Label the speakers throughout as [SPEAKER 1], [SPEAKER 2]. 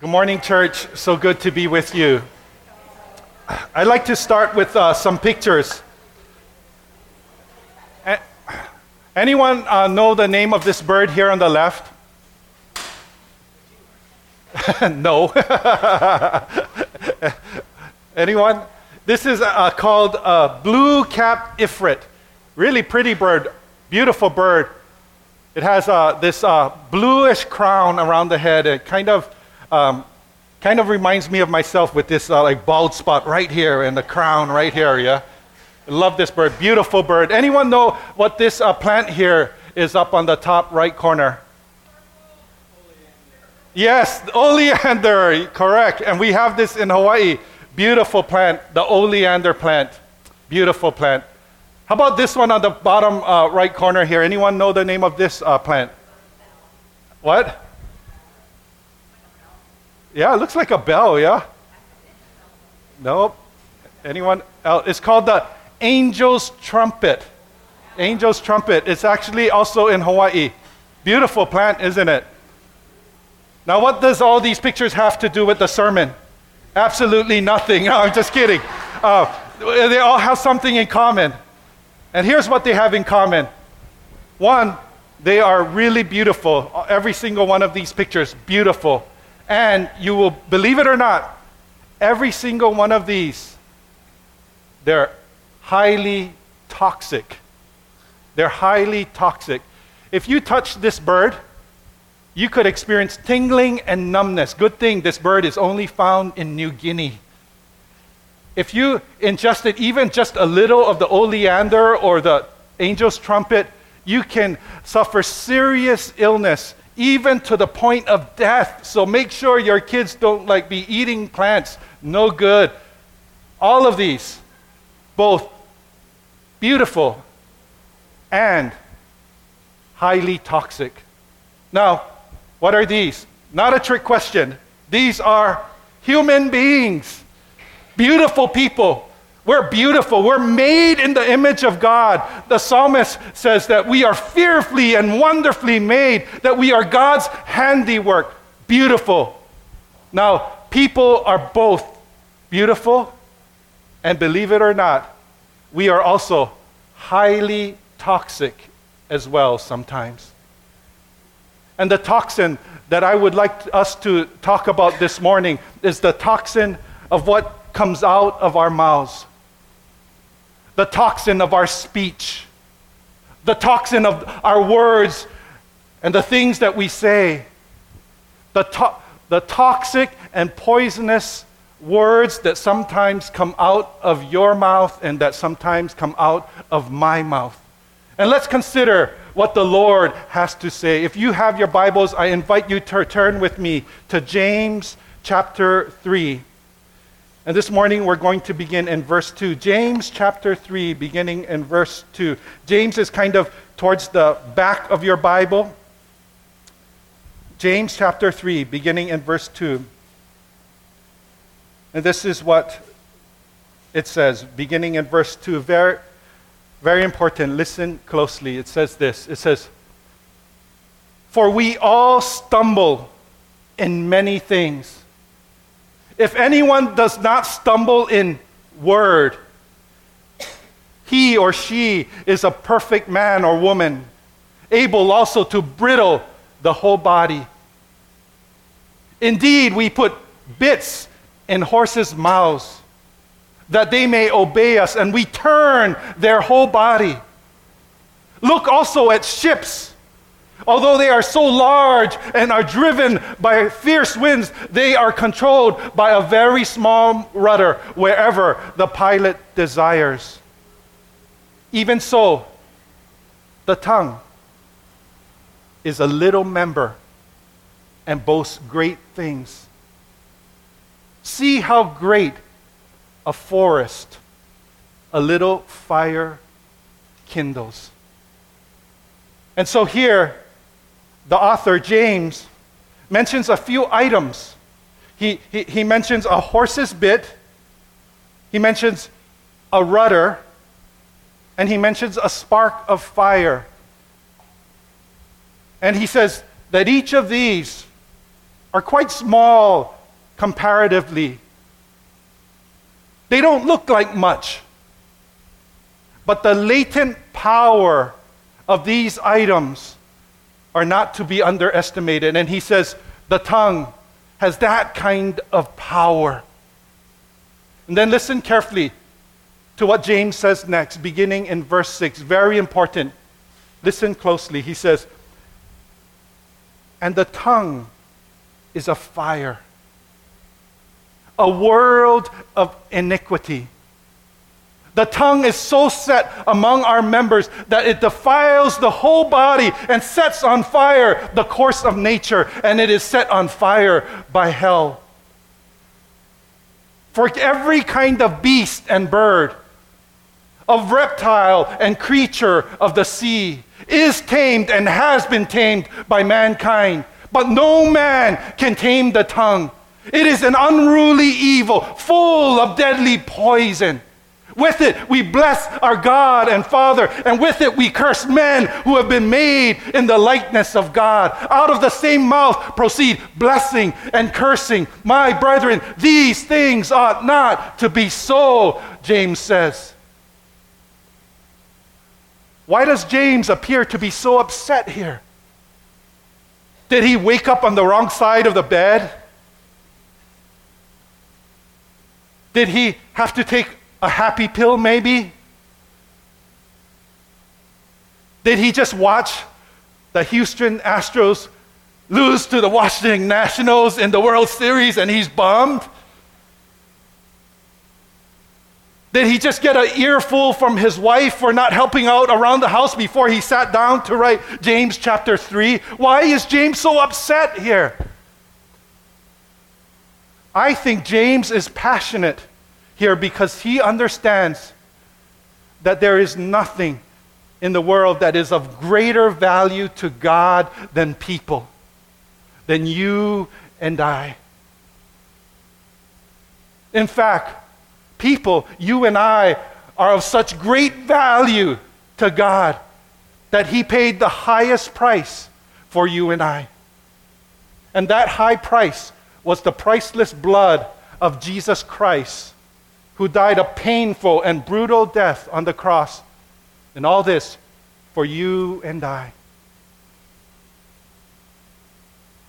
[SPEAKER 1] Good morning, church. So good to be with you. I'd like to start with uh, some pictures. Anyone uh, know the name of this bird here on the left? no. Anyone? This is uh, called a blue cap ifrit. Really pretty bird, beautiful bird. It has uh, this uh, bluish crown around the head. It kind of um, kind of reminds me of myself with this uh, like bald spot right here and the crown right here. Yeah, I love this bird. Beautiful bird. Anyone know what this uh, plant here is up on the top right corner? Yes, oleander. Correct. And we have this in Hawaii. Beautiful plant, the oleander plant. Beautiful plant. How about this one on the bottom uh, right corner here? Anyone know the name of this uh, plant? What? Yeah, it looks like a bell, yeah? Nope. Anyone else? It's called the angel's trumpet. Angel's trumpet. It's actually also in Hawaii. Beautiful plant, isn't it? Now, what does all these pictures have to do with the sermon? Absolutely nothing. No, I'm just kidding. Uh, they all have something in common. And here's what they have in common one, they are really beautiful. Every single one of these pictures, beautiful. And you will believe it or not, every single one of these, they're highly toxic. They're highly toxic. If you touch this bird, you could experience tingling and numbness. Good thing this bird is only found in New Guinea. If you ingested even just a little of the oleander or the angel's trumpet, you can suffer serious illness even to the point of death. So make sure your kids don't like be eating plants. No good. All of these, both beautiful and highly toxic. Now, what are these? Not a trick question. These are human beings, beautiful people we're beautiful. We're made in the image of God. The psalmist says that we are fearfully and wonderfully made, that we are God's handiwork. Beautiful. Now, people are both beautiful, and believe it or not, we are also highly toxic as well sometimes. And the toxin that I would like us to talk about this morning is the toxin of what comes out of our mouths the toxin of our speech, the toxin of our words and the things that we say, the, to- the toxic and poisonous words that sometimes come out of your mouth and that sometimes come out of my mouth. And let's consider what the Lord has to say. If you have your Bibles, I invite you to turn with me to James chapter 3. And this morning we're going to begin in verse 2. James chapter 3, beginning in verse 2. James is kind of towards the back of your Bible. James chapter 3, beginning in verse 2. And this is what it says, beginning in verse 2. Very, very important. Listen closely. It says this It says, For we all stumble in many things. If anyone does not stumble in word, he or she is a perfect man or woman, able also to brittle the whole body. Indeed, we put bits in horses' mouths that they may obey us, and we turn their whole body. Look also at ships Although they are so large and are driven by fierce winds, they are controlled by a very small rudder wherever the pilot desires. Even so, the tongue is a little member and boasts great things. See how great a forest a little fire kindles. And so here, the author, James, mentions a few items. He, he, he mentions a horse's bit, he mentions a rudder, and he mentions a spark of fire. And he says that each of these are quite small comparatively. They don't look like much. But the latent power of these items are not to be underestimated. And he says the tongue has that kind of power. And then listen carefully to what James says next, beginning in verse 6. Very important. Listen closely. He says, And the tongue is a fire, a world of iniquity. The tongue is so set among our members that it defiles the whole body and sets on fire the course of nature, and it is set on fire by hell. For every kind of beast and bird, of reptile and creature of the sea, is tamed and has been tamed by mankind. But no man can tame the tongue. It is an unruly evil, full of deadly poison. With it, we bless our God and Father, and with it, we curse men who have been made in the likeness of God. Out of the same mouth proceed blessing and cursing. My brethren, these things ought not to be so, James says. Why does James appear to be so upset here? Did he wake up on the wrong side of the bed? Did he have to take a happy pill, maybe? Did he just watch the Houston Astros lose to the Washington Nationals in the World Series and he's bummed? Did he just get an earful from his wife for not helping out around the house before he sat down to write James chapter 3? Why is James so upset here? I think James is passionate here because he understands that there is nothing in the world that is of greater value to God than people, than you and I. In fact, people, you and I, are of such great value to God that He paid the highest price for you and I. And that high price was the priceless blood of Jesus Christ who died a painful and brutal death on the cross. And all this for you and I.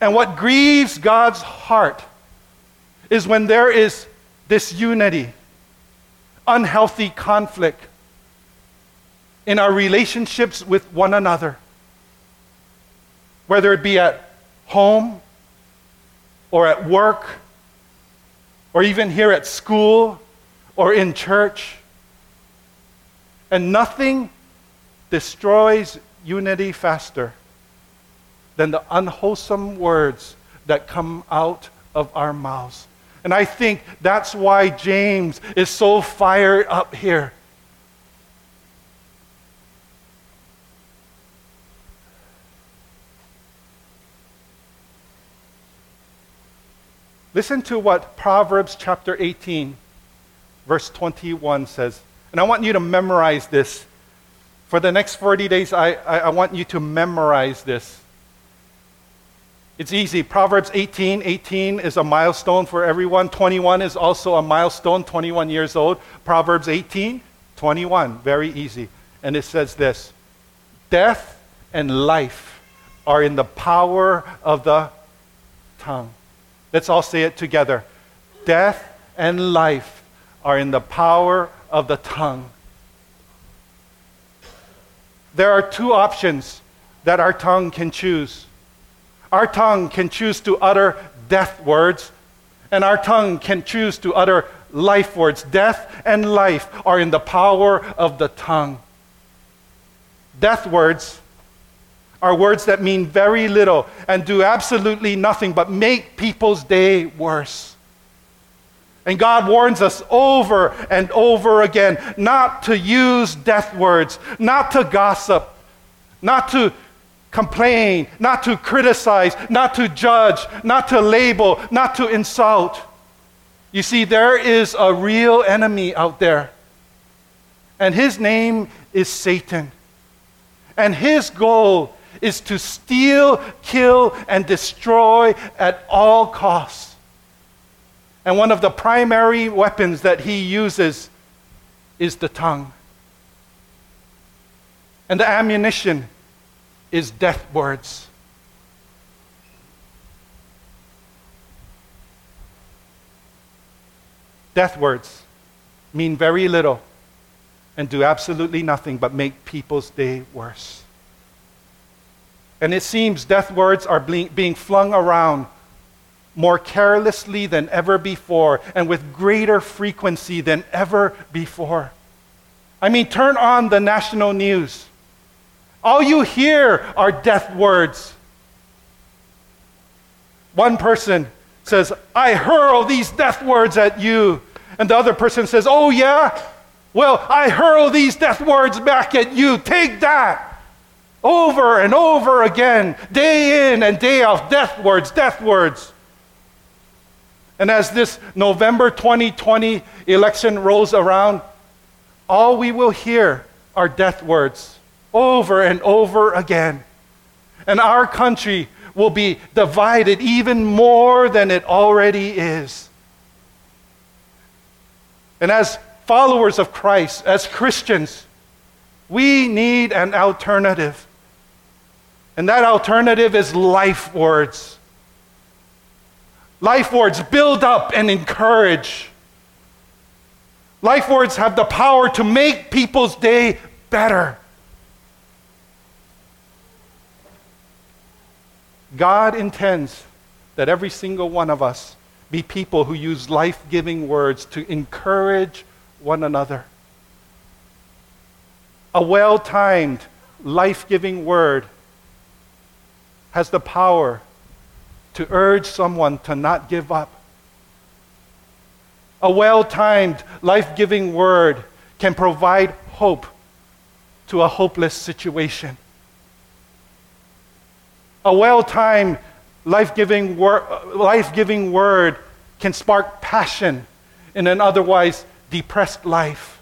[SPEAKER 1] And what grieves God's heart is when there is disunity, unhealthy conflict in our relationships with one another, whether it be at home or at work or even here at school or in church. And nothing destroys unity faster than the unwholesome words that come out of our mouths. And I think that's why James is so fired up here. Listen to what Proverbs chapter 18 verse 21 says, and I want you to memorize this. For the next 40 days, I, I, I, want you to memorize this. It's easy. Proverbs 18 18 is a milestone for everyone. 21 is also a milestone, 21 years old. Proverbs 18 21, very easy. And it says this Death and life are in the power of the tongue. Let's all say it together. Death and life are in the power of the tongue. There are two options that our tongue can choose. Our tongue can choose to utter death words, and our tongue can choose to utter life words. Death and life are in the power of the tongue. Death words are words that mean very little and do absolutely nothing but make people's day worse. And God warns us over and over again not to use death words, not to gossip, not to complain, not to criticize, not to judge, not to label, not to insult. You see, there is a real enemy out there, and his name is Satan. And his goal is to steal, kill, and destroy at all costs. And one of the primary weapons that he uses is the tongue. And the ammunition is death words. Death words mean very little and do absolutely nothing but make people's day worse. And it seems death words are being flung around more carelessly than ever before and with greater frequency than ever before. I mean, turn on the national news. All you hear are death words. One person says, I hurl these death words at you. And the other person says, Oh, yeah? Well, I hurl these death words back at you. Take that. Over and over again, day in and day out, death words, death words. And as this November 2020 election rolls around, all we will hear are death words over and over again. And our country will be divided even more than it already is. And as followers of Christ, as Christians, we need an alternative. And that alternative is life words. Life words build up and encourage. Life words have the power to make people's day better. God intends that every single one of us be people who use life giving words to encourage one another. A well timed, life giving word has the power to urge someone to not give up. A well timed, life giving word can provide hope to a hopeless situation a well timed, life giving wor- word can spark passion in an otherwise depressed life.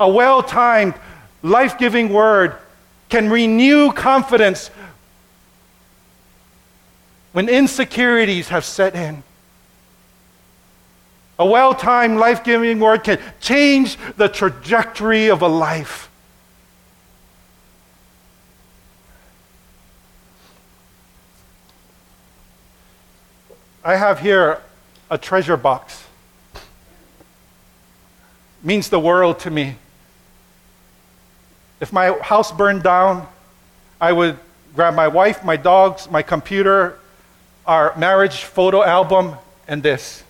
[SPEAKER 1] A well timed, life giving word can renew confidence when insecurities have set in. A well timed, life giving word can change the trajectory of a life. I have here a treasure box. It means the world to me. If my house burned down, I would grab my wife, my dogs, my computer, our marriage photo album, and this.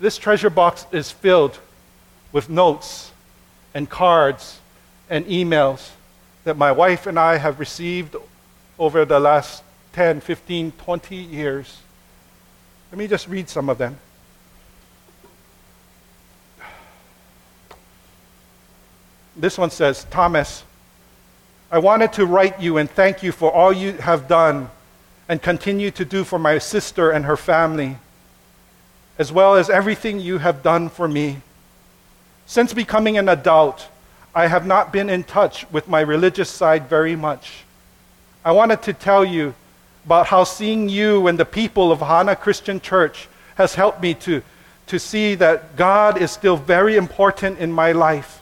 [SPEAKER 1] This treasure box is filled with notes and cards and emails that my wife and I have received over the last 10, 15, 20 years. Let me just read some of them. This one says, Thomas, I wanted to write you and thank you for all you have done and continue to do for my sister and her family, as well as everything you have done for me. Since becoming an adult, I have not been in touch with my religious side very much. I wanted to tell you about how seeing you and the people of Hana Christian Church has helped me to, to see that God is still very important in my life.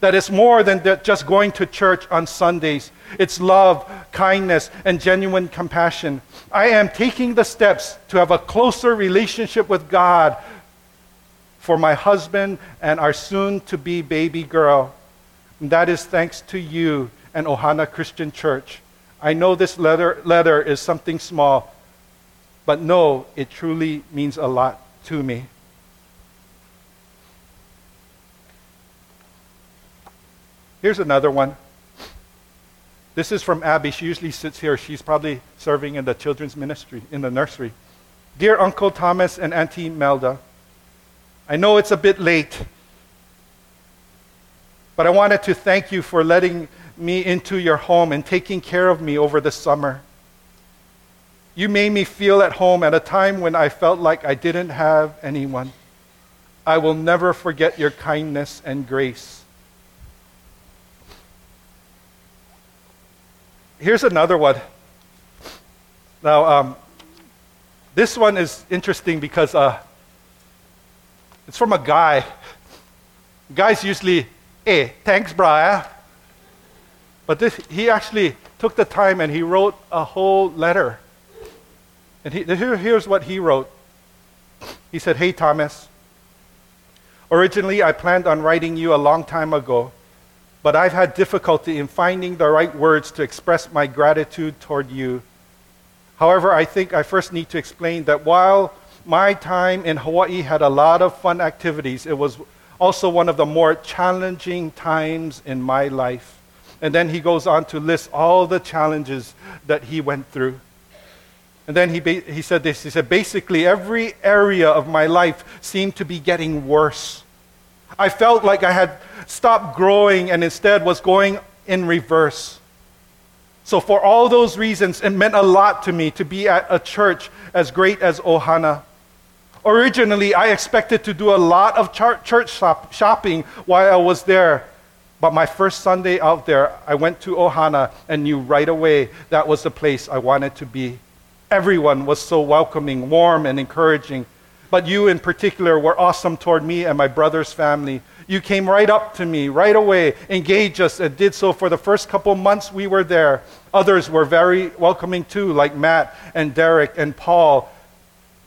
[SPEAKER 1] That it's more than just going to church on Sundays. It's love, kindness, and genuine compassion. I am taking the steps to have a closer relationship with God for my husband and our soon to be baby girl. And that is thanks to you and Ohana Christian Church. I know this letter, letter is something small, but no, it truly means a lot to me. Here's another one. This is from Abby. She usually sits here. She's probably serving in the children's ministry, in the nursery. Dear Uncle Thomas and Auntie Melda, I know it's a bit late, but I wanted to thank you for letting me into your home and taking care of me over the summer. You made me feel at home at a time when I felt like I didn't have anyone. I will never forget your kindness and grace. Here's another one. Now, um, this one is interesting because uh, it's from a guy. Guys usually, hey, thanks, Brian. But this, he actually took the time and he wrote a whole letter. And he, here, here's what he wrote. He said, Hey, Thomas, originally I planned on writing you a long time ago, but I've had difficulty in finding the right words to express my gratitude toward you. However, I think I first need to explain that while my time in Hawaii had a lot of fun activities, it was also one of the more challenging times in my life. And then he goes on to list all the challenges that he went through. And then he, ba- he said this he said, basically, every area of my life seemed to be getting worse. I felt like I had stopped growing and instead was going in reverse. So, for all those reasons, it meant a lot to me to be at a church as great as Ohana. Originally, I expected to do a lot of church shop- shopping while I was there. But my first Sunday out there, I went to Ohana and knew right away that was the place I wanted to be. Everyone was so welcoming, warm, and encouraging. But you, in particular, were awesome toward me and my brother's family. You came right up to me right away, engaged us, and did so for the first couple months we were there. Others were very welcoming too, like Matt and Derek and Paul.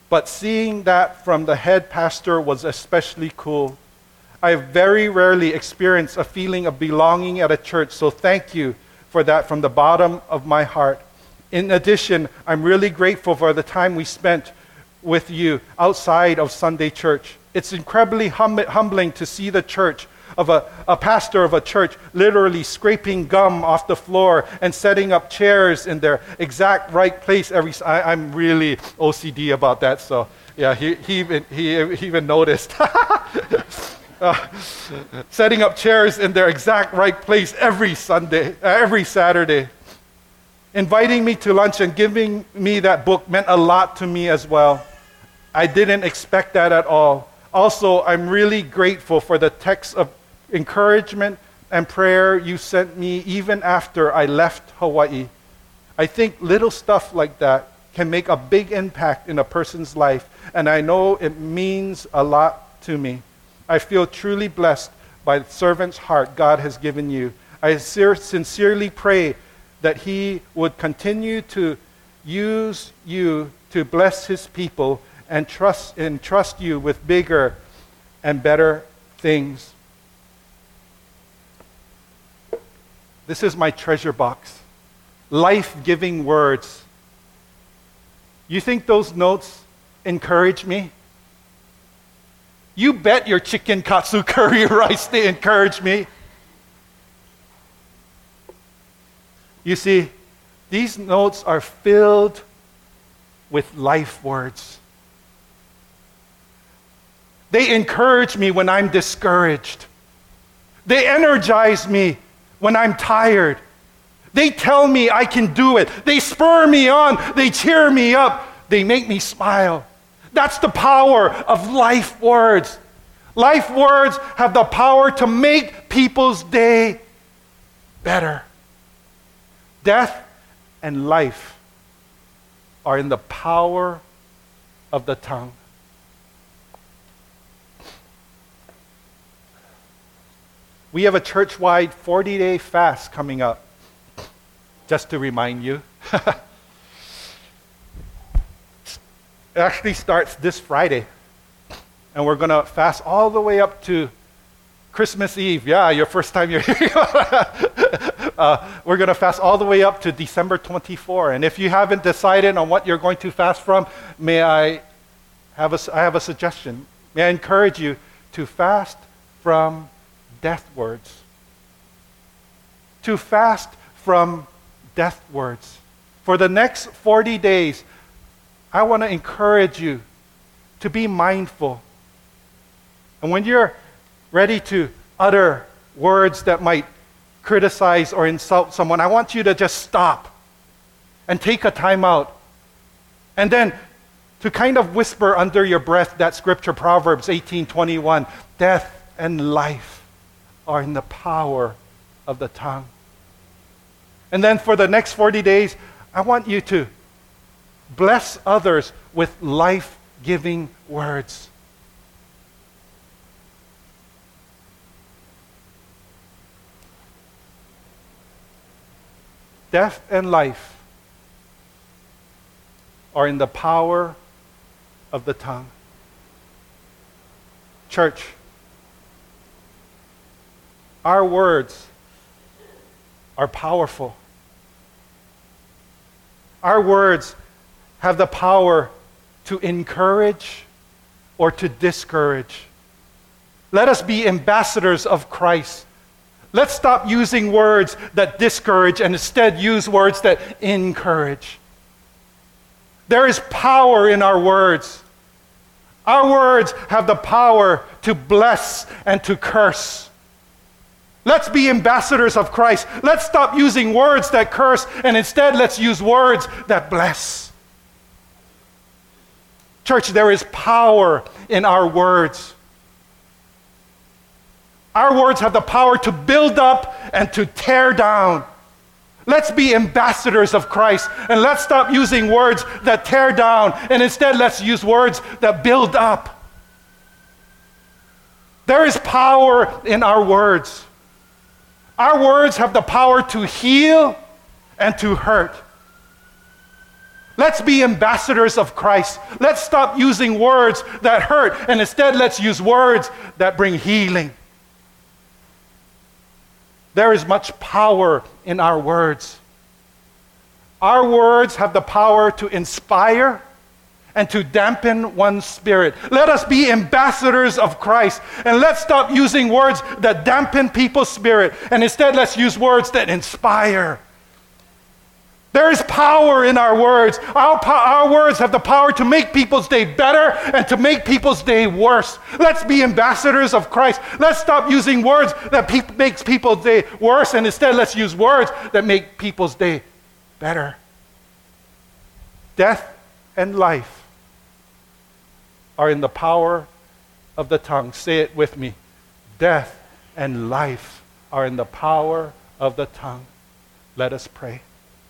[SPEAKER 1] But seeing that from the head pastor was especially cool. I have very rarely experienced a feeling of belonging at a church, so thank you for that from the bottom of my heart. In addition, I'm really grateful for the time we spent with you outside of Sunday church. It's incredibly hum- humbling to see the church of a, a pastor of a church literally scraping gum off the floor and setting up chairs in their exact right place every I, am really OCD about that, so yeah, he, he, even, he, he even noticed. uh, setting up chairs in their exact right place every Sunday, every Saturday. Inviting me to lunch and giving me that book meant a lot to me as well. I didn't expect that at all. Also, I'm really grateful for the text of encouragement and prayer you sent me even after I left Hawaii. I think little stuff like that can make a big impact in a person's life, and I know it means a lot to me. I feel truly blessed by the servant's heart God has given you. I sincerely pray that He would continue to use you to bless His people and trust, and trust you with bigger and better things. This is my treasure box. Life giving words. You think those notes encourage me? You bet your chicken katsu curry rice they encourage me. You see, these notes are filled with life words. They encourage me when I'm discouraged. They energize me when I'm tired. They tell me I can do it. They spur me on. They cheer me up. They make me smile. That's the power of life words. Life words have the power to make people's day better. Death and life are in the power of the tongue. We have a church wide 40 day fast coming up, just to remind you. it actually starts this Friday, and we're going to fast all the way up to Christmas Eve. Yeah, your first time you're here. uh, we're going to fast all the way up to December 24. And if you haven't decided on what you're going to fast from, may I have a, I have a suggestion. May I encourage you to fast from death words. To fast from death words. For the next 40 days, I want to encourage you to be mindful. And when you're ready to utter words that might criticize or insult someone, I want you to just stop and take a time out. And then to kind of whisper under your breath that scripture Proverbs 18:21, death and life are in the power of the tongue. And then for the next 40 days, I want you to bless others with life giving words. Death and life are in the power of the tongue. Church, our words are powerful. Our words have the power to encourage or to discourage. Let us be ambassadors of Christ. Let's stop using words that discourage and instead use words that encourage. There is power in our words. Our words have the power to bless and to curse. Let's be ambassadors of Christ. Let's stop using words that curse and instead let's use words that bless. Church, there is power in our words. Our words have the power to build up and to tear down. Let's be ambassadors of Christ and let's stop using words that tear down and instead let's use words that build up. There is power in our words. Our words have the power to heal and to hurt. Let's be ambassadors of Christ. Let's stop using words that hurt and instead let's use words that bring healing. There is much power in our words. Our words have the power to inspire and to dampen one's spirit. Let us be ambassadors of Christ and let's stop using words that dampen people's spirit and instead let's use words that inspire. There is power in our words. Our, po- our words have the power to make people's day better and to make people's day worse. Let's be ambassadors of Christ. Let's stop using words that pe- makes people's day worse and instead let's use words that make people's day better. Death and life are in the power of the tongue. Say it with me. Death and life are in the power of the tongue. Let us pray.